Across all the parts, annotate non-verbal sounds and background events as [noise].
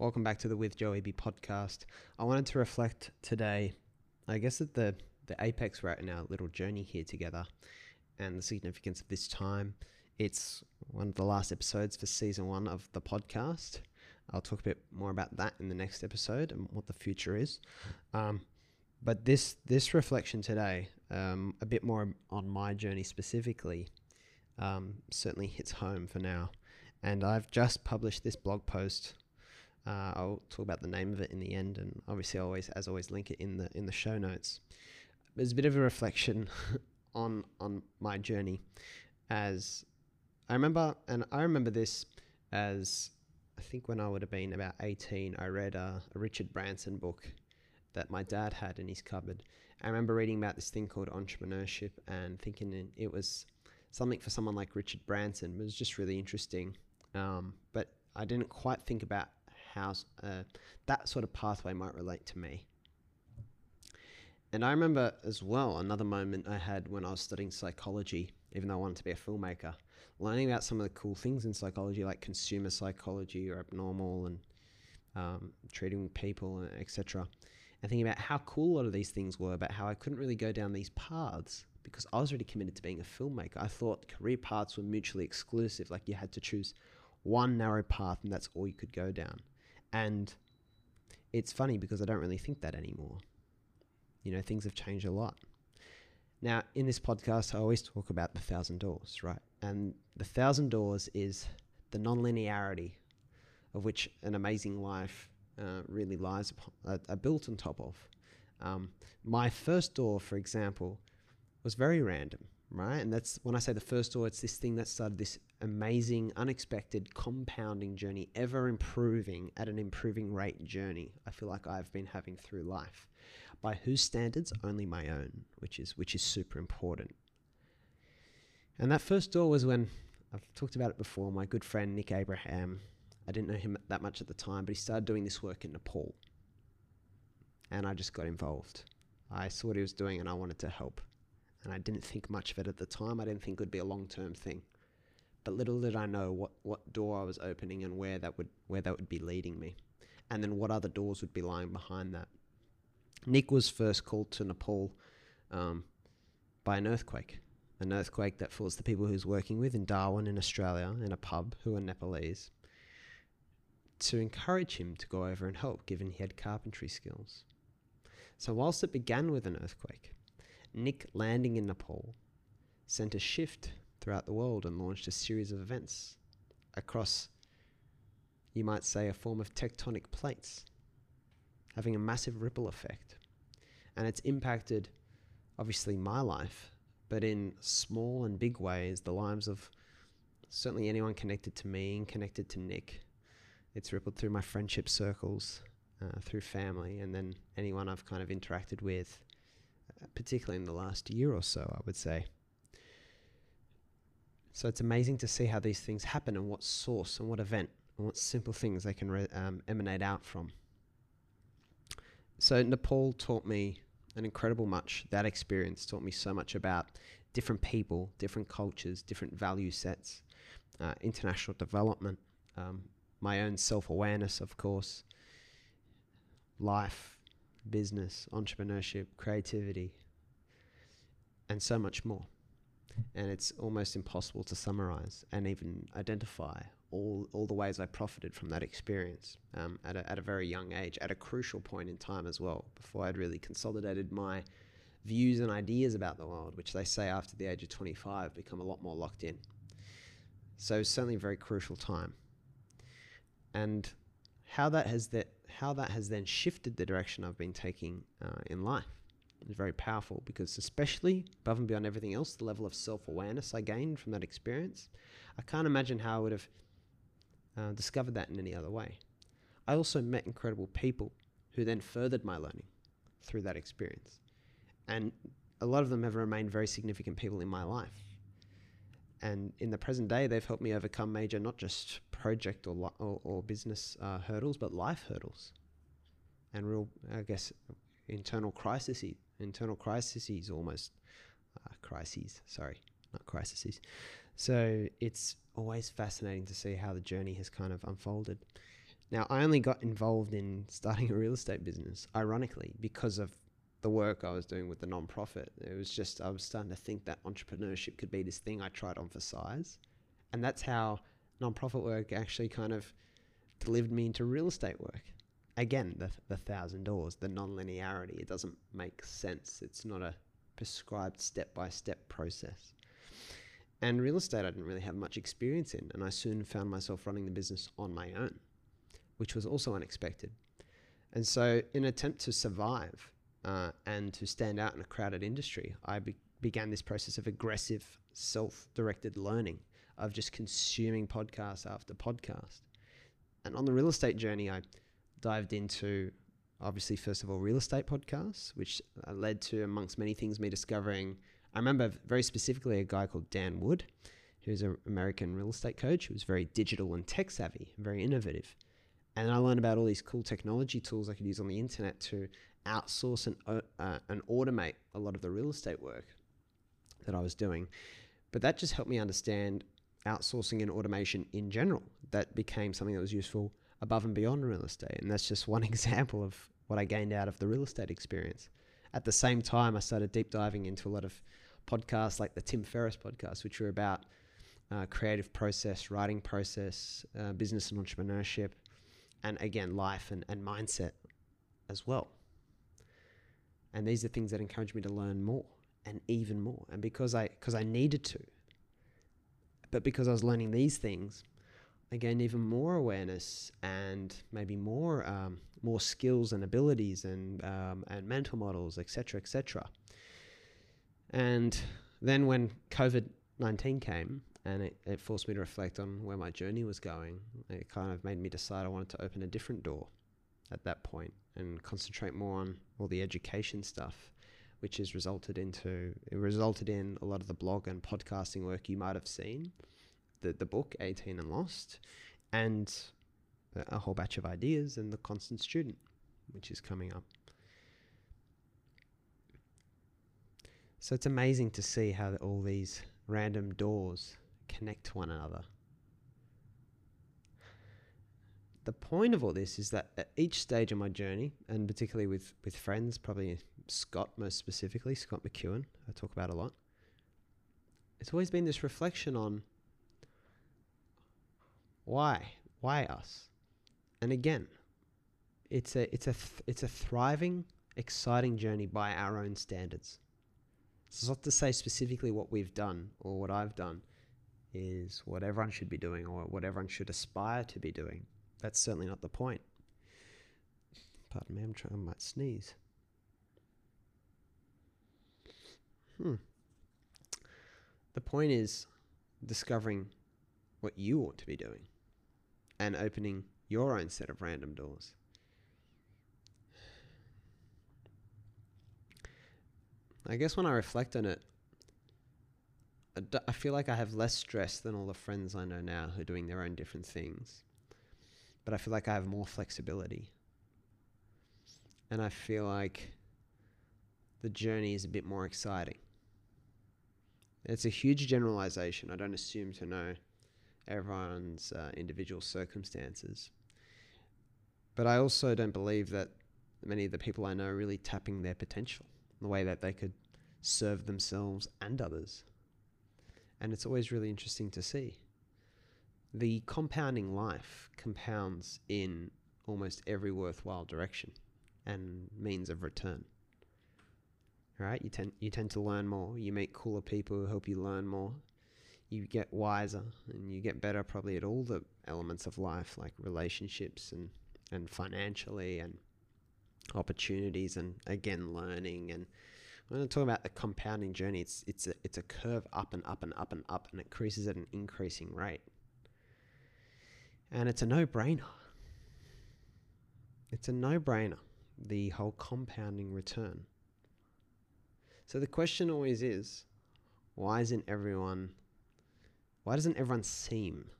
Welcome back to the With Joe EB podcast. I wanted to reflect today, I guess, at the, the apex we're at in our little journey here together and the significance of this time. It's one of the last episodes for season one of the podcast. I'll talk a bit more about that in the next episode and what the future is. Um, but this this reflection today, um, a bit more on my journey specifically, um, certainly hits home for now. And I've just published this blog post. Uh, I'll talk about the name of it in the end, and obviously, always as always, link it in the in the show notes. There's a bit of a reflection [laughs] on on my journey, as I remember, and I remember this as I think when I would have been about 18, I read a, a Richard Branson book that my dad had in his cupboard. I remember reading about this thing called entrepreneurship and thinking it was something for someone like Richard Branson. It was just really interesting. Um, but I didn't quite think about how uh, that sort of pathway might relate to me. And I remember as well another moment I had when I was studying psychology, even though I wanted to be a filmmaker, learning about some of the cool things in psychology, like consumer psychology or abnormal and um, treating people, etc. And thinking about how cool a lot of these things were, but how I couldn't really go down these paths because I was already committed to being a filmmaker. I thought career paths were mutually exclusive, like you had to choose one narrow path and that's all you could go down. And it's funny because I don't really think that anymore. You know, things have changed a lot. Now, in this podcast, I always talk about the thousand doors, right? And the thousand doors is the nonlinearity of which an amazing life uh, really lies upon, uh, built on top of. Um, my first door, for example, was very random, right? And that's when I say the first door, it's this thing that started this amazing, unexpected, compounding journey, ever improving at an improving rate journey. I feel like I've been having through life. By whose standards? Only my own, which is which is super important. And that first door was when I've talked about it before. My good friend Nick Abraham. I didn't know him that much at the time, but he started doing this work in Nepal. And I just got involved. I saw what he was doing and I wanted to help and I didn't think much of it at the time. I didn't think it would be a long term thing. But little did I know what, what door I was opening and where that would where that would be leading me. And then what other doors would be lying behind that. Nick was first called to Nepal um, by an earthquake. An earthquake that forced the people he was working with in Darwin in Australia in a pub who are Nepalese to encourage him to go over and help given he had carpentry skills. So whilst it began with an earthquake, Nick landing in Nepal sent a shift throughout the world and launched a series of events across, you might say, a form of tectonic plates, having a massive ripple effect. And it's impacted, obviously, my life, but in small and big ways, the lives of certainly anyone connected to me and connected to Nick. It's rippled through my friendship circles, uh, through family, and then anyone I've kind of interacted with particularly in the last year or so, I would say. So it's amazing to see how these things happen and what source and what event and what simple things they can re- um, emanate out from. So Nepal taught me an incredible much. That experience taught me so much about different people, different cultures, different value sets, uh, international development, um, my own self awareness, of course, life, business, entrepreneurship, creativity, and so much more. And it's almost impossible to summarize and even identify all, all the ways I profited from that experience um, at, a, at a very young age, at a crucial point in time as well, before I'd really consolidated my views and ideas about the world, which they say after the age of 25 become a lot more locked in. So, certainly a very crucial time. And how that has that how that has then shifted the direction I've been taking uh, in life is very powerful because, especially above and beyond everything else, the level of self awareness I gained from that experience, I can't imagine how I would have uh, discovered that in any other way. I also met incredible people who then furthered my learning through that experience. And a lot of them have remained very significant people in my life. And in the present day, they've helped me overcome major, not just project or, li- or, or, business uh, hurdles, but life hurdles and real, I guess, internal crises, internal crises almost, uh, crises, sorry, not crises. So it's always fascinating to see how the journey has kind of unfolded. Now, I only got involved in starting a real estate business, ironically, because of the work I was doing with the nonprofit. It was just, I was starting to think that entrepreneurship could be this thing I tried on for size. And that's how nonprofit work actually kind of delivered me into real estate work. Again, the, the thousand doors, the non-linearity, it doesn't make sense. It's not a prescribed step by step process. And real estate, I didn't really have much experience in, and I soon found myself running the business on my own, which was also unexpected. And so, in an attempt to survive uh, and to stand out in a crowded industry, I be- began this process of aggressive, self directed learning, of just consuming podcast after podcast. And on the real estate journey, I dived into obviously, first of all, real estate podcasts, which uh, led to, amongst many things, me discovering. I remember very specifically a guy called Dan Wood, who's an American real estate coach who was very digital and tech savvy, very innovative. And I learned about all these cool technology tools I could use on the internet to outsource and, uh, uh and automate a lot of the real estate work that I was doing. But that just helped me understand outsourcing and automation in general. That became something that was useful above and beyond real estate. And that's just one [laughs] example of what I gained out of the real estate experience. At the same time, I started deep diving into a lot of podcasts like the Tim Ferriss podcast, which were about uh, creative process, writing process, uh, business and entrepreneurship, and again, life and, and mindset as well. And these are things that encourage me to learn more and even more. And because I because I needed to, but because I was learning these things, I gained even more awareness and maybe more um, more skills and abilities and um, and mental models, etc., etc. And then when COVID nineteen came and it, it forced me to reflect on where my journey was going, it kind of made me decide I wanted to open a different door at that point and concentrate more on all the education stuff which has resulted into it resulted in a lot of the blog and podcasting work you might have seen, the the book 18 and Lost, and a whole batch of ideas and the constant student, which is coming up. So it's amazing to see how all these random doors connect to one another. The point of all this is that at each stage of my journey, and particularly with, with friends, probably Scott most specifically, Scott McEwen, I talk about a lot, it's always been this reflection on why? Why us? And again, it's a it's a th- it's a thriving, exciting journey by our own standards. It's not to say specifically what we've done or what I've done is what everyone should be doing or what everyone should aspire to be doing. That's certainly not the point. Pardon me, I'm trying. I might sneeze. Hmm. The point is discovering what you ought to be doing and opening your own set of random doors. I guess when I reflect on it, I feel like I have less stress than all the friends I know now who are doing their own different things. But I feel like I have more flexibility. And I feel like the journey is a bit more exciting. It's a huge generalization. I don't assume to know everyone's uh, individual circumstances. But I also don't believe that many of the people I know are really tapping their potential, the way that they could serve themselves and others. And it's always really interesting to see. The compounding life compounds in almost every worthwhile direction and means of return. Right? You tend you tend to learn more. You meet cooler people who help you learn more you get wiser and you get better probably at all the elements of life like relationships and and financially and opportunities and again learning and when I talk about the compounding journey it's it's a, it's a curve up and up and up and up and it increases at an increasing rate and it's a no-brainer it's a no-brainer the whole compounding return so the question always is why isn't everyone why doesn't everyone seem,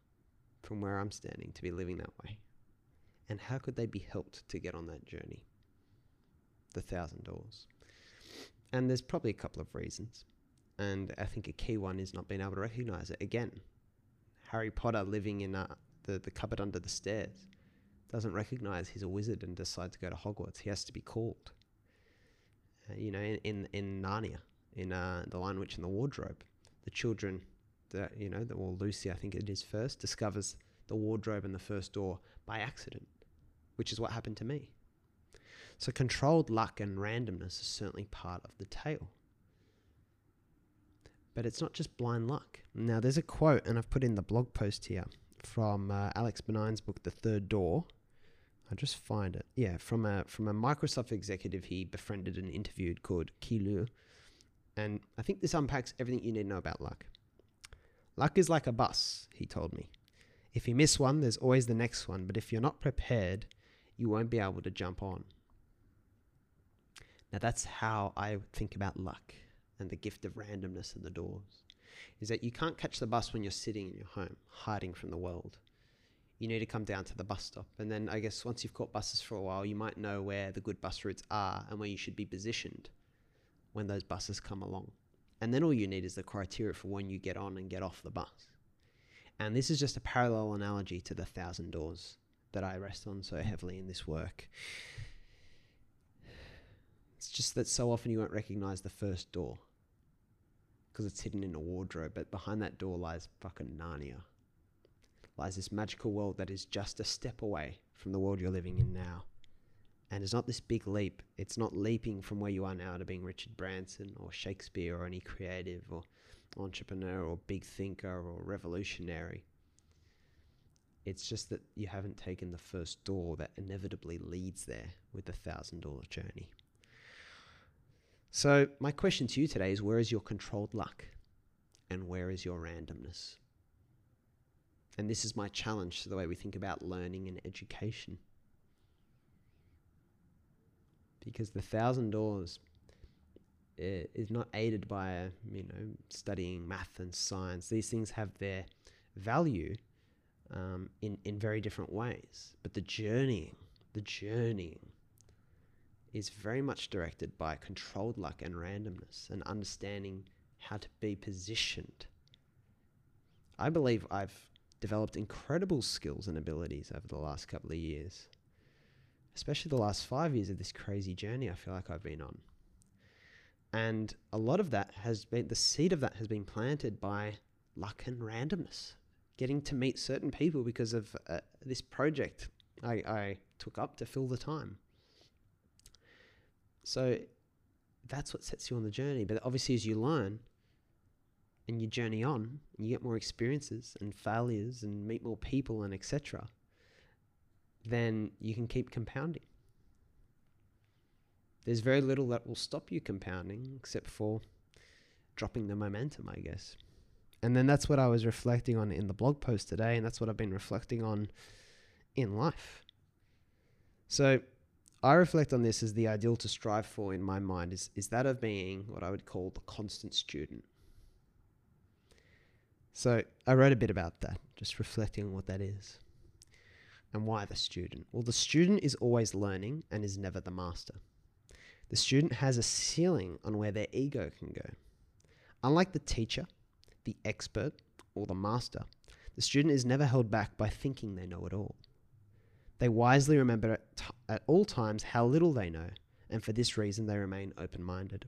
from where I'm standing, to be living that way? And how could they be helped to get on that journey? The thousand doors. And there's probably a couple of reasons. And I think a key one is not being able to recognize it. Again, Harry Potter living in uh, the, the cupboard under the stairs. doesn't recognize he's a wizard and decides to go to Hogwarts. He has to be called. Uh, you know, in, in, in Narnia, in uh, The Lion, Witch, and the Wardrobe, the children, the, you know, the, well, Lucy, I think it is first, discovers the wardrobe and the first door by accident, which is what happened to me. So controlled luck and randomness is certainly part of the tale. But it's not just blind luck. Now, there's a quote, and I've put in the blog post here from uh, Alex Banayan's book, The Third Door. I'll just find it. Yeah, from a from a Microsoft executive he befriended and interviewed called Qi Lu. And I think this unpacks everything you need to know about luck. Luck is like a bus, he told me. If you miss one, there's always the next one, but if you're not prepared, you won't be able to jump on. Now that's how I think about luck and the gift of randomness in the doors. Is that you can't catch the bus when you're sitting in your home, hiding from the world you need to come down to the bus stop. And then I guess once you've caught buses for a while, you might know where the good bus routes are and where you should be positioned when those buses come along. And then all you need is the criteria for when you get on and get off the bus. And this is just a parallel analogy to the thousand doors that I rest on so heavily in this work. It's just that so often you won't recognize the first door because it's hidden in a wardrobe, but behind that door lies fucking Narnia lies this magical world that is just a step away from the world you're living in now. And it's not this big leap. It's not leaping from where you are now to being Richard Branson or Shakespeare or any creative or entrepreneur or big thinker or revolutionary. It's just that you haven't taken the first door that inevitably leads there with the thousand dollar journey. So, my question to you today is where is your controlled luck? And where is your randomness? And this is my challenge to the way we think about learning and education. Because the thousand doors is not aided by you know studying math and science. These things have their value um, in in very different ways. But the journeying, the journeying, is very much directed by controlled luck and randomness and understanding how to be positioned. I believe I've developed incredible skills and abilities over the last couple of years, especially the last five years of this crazy journey I feel like I've been on. And a lot of that has been, the seed of that has been planted by luck and randomness, getting to meet certain people because of uh, this project I, I took up to fill the time. So that's what sets you on the journey. But obviously, as you learn, and you journey on and you get more experiences and failures and meet more people and etc then you can keep compounding. There's very little that will stop you compounding except for dropping the momentum i guess. And then that's what i was reflecting on in the blog post today and that's what i've been reflecting on in life. So I reflect on this as the ideal to strive for in my mind is, is that of being what I would call the constant student. So I wrote a bit about that, just reflecting on what that is. And why the student? Well, the student is always learning and is never the master. The student has a ceiling on where their ego can go. Unlike the teacher, the expert, or the master, the student is never held back by thinking they know it all. They wisely remember at, t- at all times how little they know, and for this reason they remain open minded.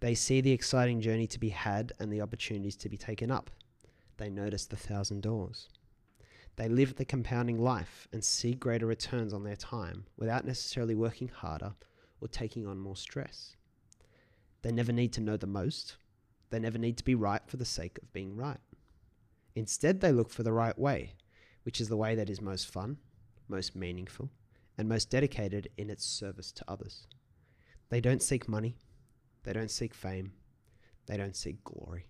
They see the exciting journey to be had and the opportunities to be taken up, they notice the thousand doors. They live the compounding life and see greater returns on their time without necessarily working harder or taking on more stress. They never need to know the most. They never need to be right for the sake of being right. Instead, they look for the right way, which is the way that is most fun, most meaningful, and most dedicated in its service to others. They don't seek money. They don't seek fame. They don't seek glory.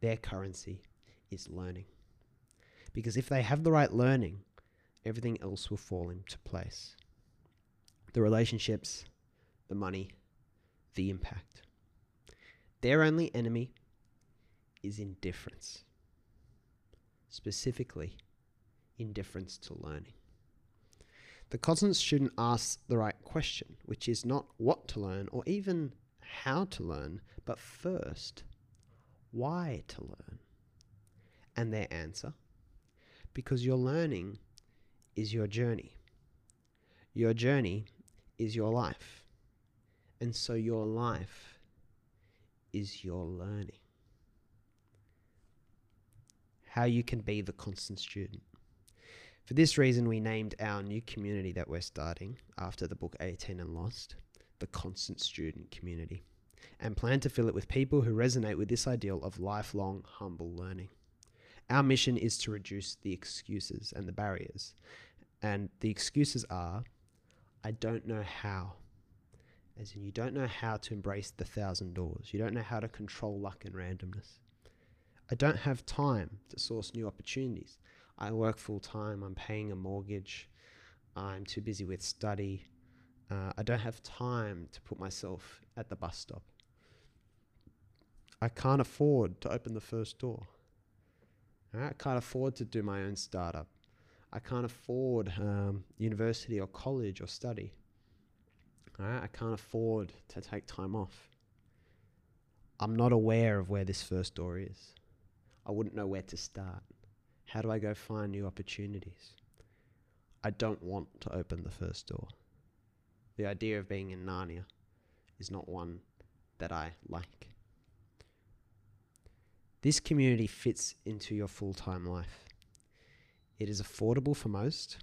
Their currency is learning. Because if they have the right learning, everything else will fall into place. The relationships, the money, the impact. Their only enemy is indifference. Specifically, indifference to learning. The constant student asks the right question, which is not what to learn or even how to learn, but first, why to learn and their answer because your learning is your journey. Your journey is your life. And so your life is your learning. How you can be the constant student. For this reason, we named our new community that we're starting after the book 18 and Lost the Constant Student Community, and plan to fill it with people who resonate with this ideal of lifelong humble learning. Our mission is to reduce the excuses and the barriers. And the excuses are I don't know how. As in, you don't know how to embrace the thousand doors. You don't know how to control luck and randomness. I don't have time to source new opportunities. I work full time, I'm paying a mortgage, I'm too busy with study. Uh, I don't have time to put myself at the bus stop. I can't afford to open the first door. I can't afford to do my own startup. I can't afford um, university or college or study. I can't afford to take time off. I'm not aware of where this first door is. I wouldn't know where to start. How do I go find new opportunities? I don't want to open the first door. The idea of being in Narnia is not one that I like. This community fits into your full time life. It is affordable for most,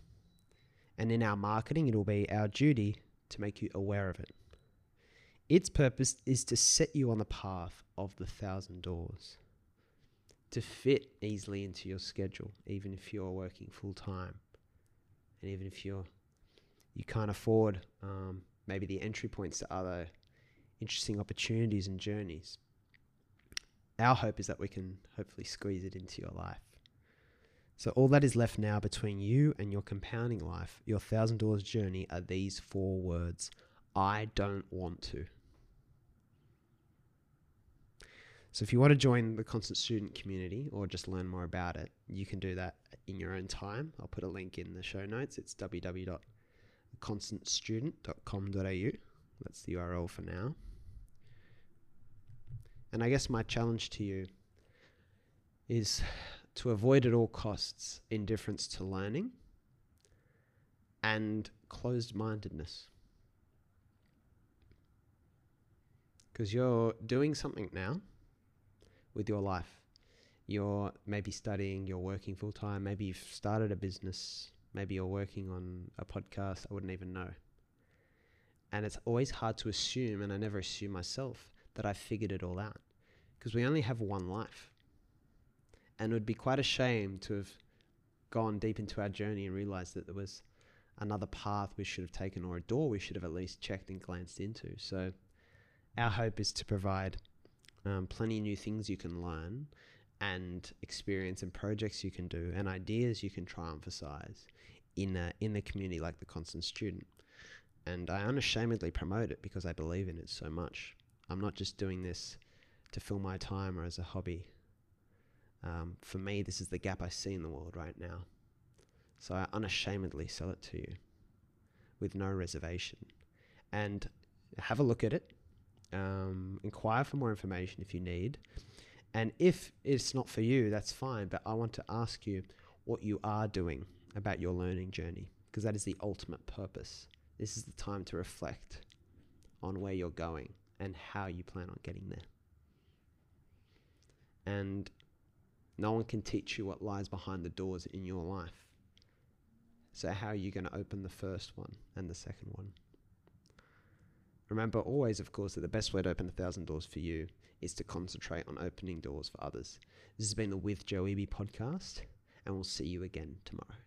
and in our marketing, it will be our duty to make you aware of it. Its purpose is to set you on the path of the thousand doors, to fit easily into your schedule, even if you're working full time, and even if you're you can't afford um, maybe the entry points to other interesting opportunities and journeys. Our hope is that we can hopefully squeeze it into your life. So, all that is left now between you and your compounding life, your thousand dollars journey, are these four words I don't want to. So, if you want to join the Constant Student community or just learn more about it, you can do that in your own time. I'll put a link in the show notes. It's www.constantstudent.com.au. That's the URL for now. And I guess my challenge to you is to avoid at all costs indifference to learning and closed mindedness. Because you're doing something now with your life. You're maybe studying, you're working full time, maybe you've started a business, maybe you're working on a podcast, I wouldn't even know. And it's always hard to assume, and I never assume myself, that I figured it all out. Because we only have one life. And it would be quite a shame to have gone deep into our journey and realized that there was another path we should have taken or a door we should have at least checked and glanced into. So, our hope is to provide um, plenty new things you can learn and experience and projects you can do and ideas you can try and emphasize in a, in the community like the constant student. And I unashamedly promote it because I believe in it so much. I'm not just doing this to fill my time or as a hobby. Um, for me, this is the gap I see in the world right now. So I unashamedly sell it to you with no reservation. And have a look at it. Um, inquire for more information if you need. And if it's not for you, that's fine. But I want to ask you what you are doing about your learning journey because that is the ultimate purpose. This is the time to reflect on where you're going and how you plan on getting there. And no one can teach you what lies behind the doors in your life. So, how are you going to open the first one and the second one? Remember always, of course, that the best way to open a thousand doors for you is to concentrate on opening doors for others. This has been the With Joe Eby podcast, and we'll see you again tomorrow.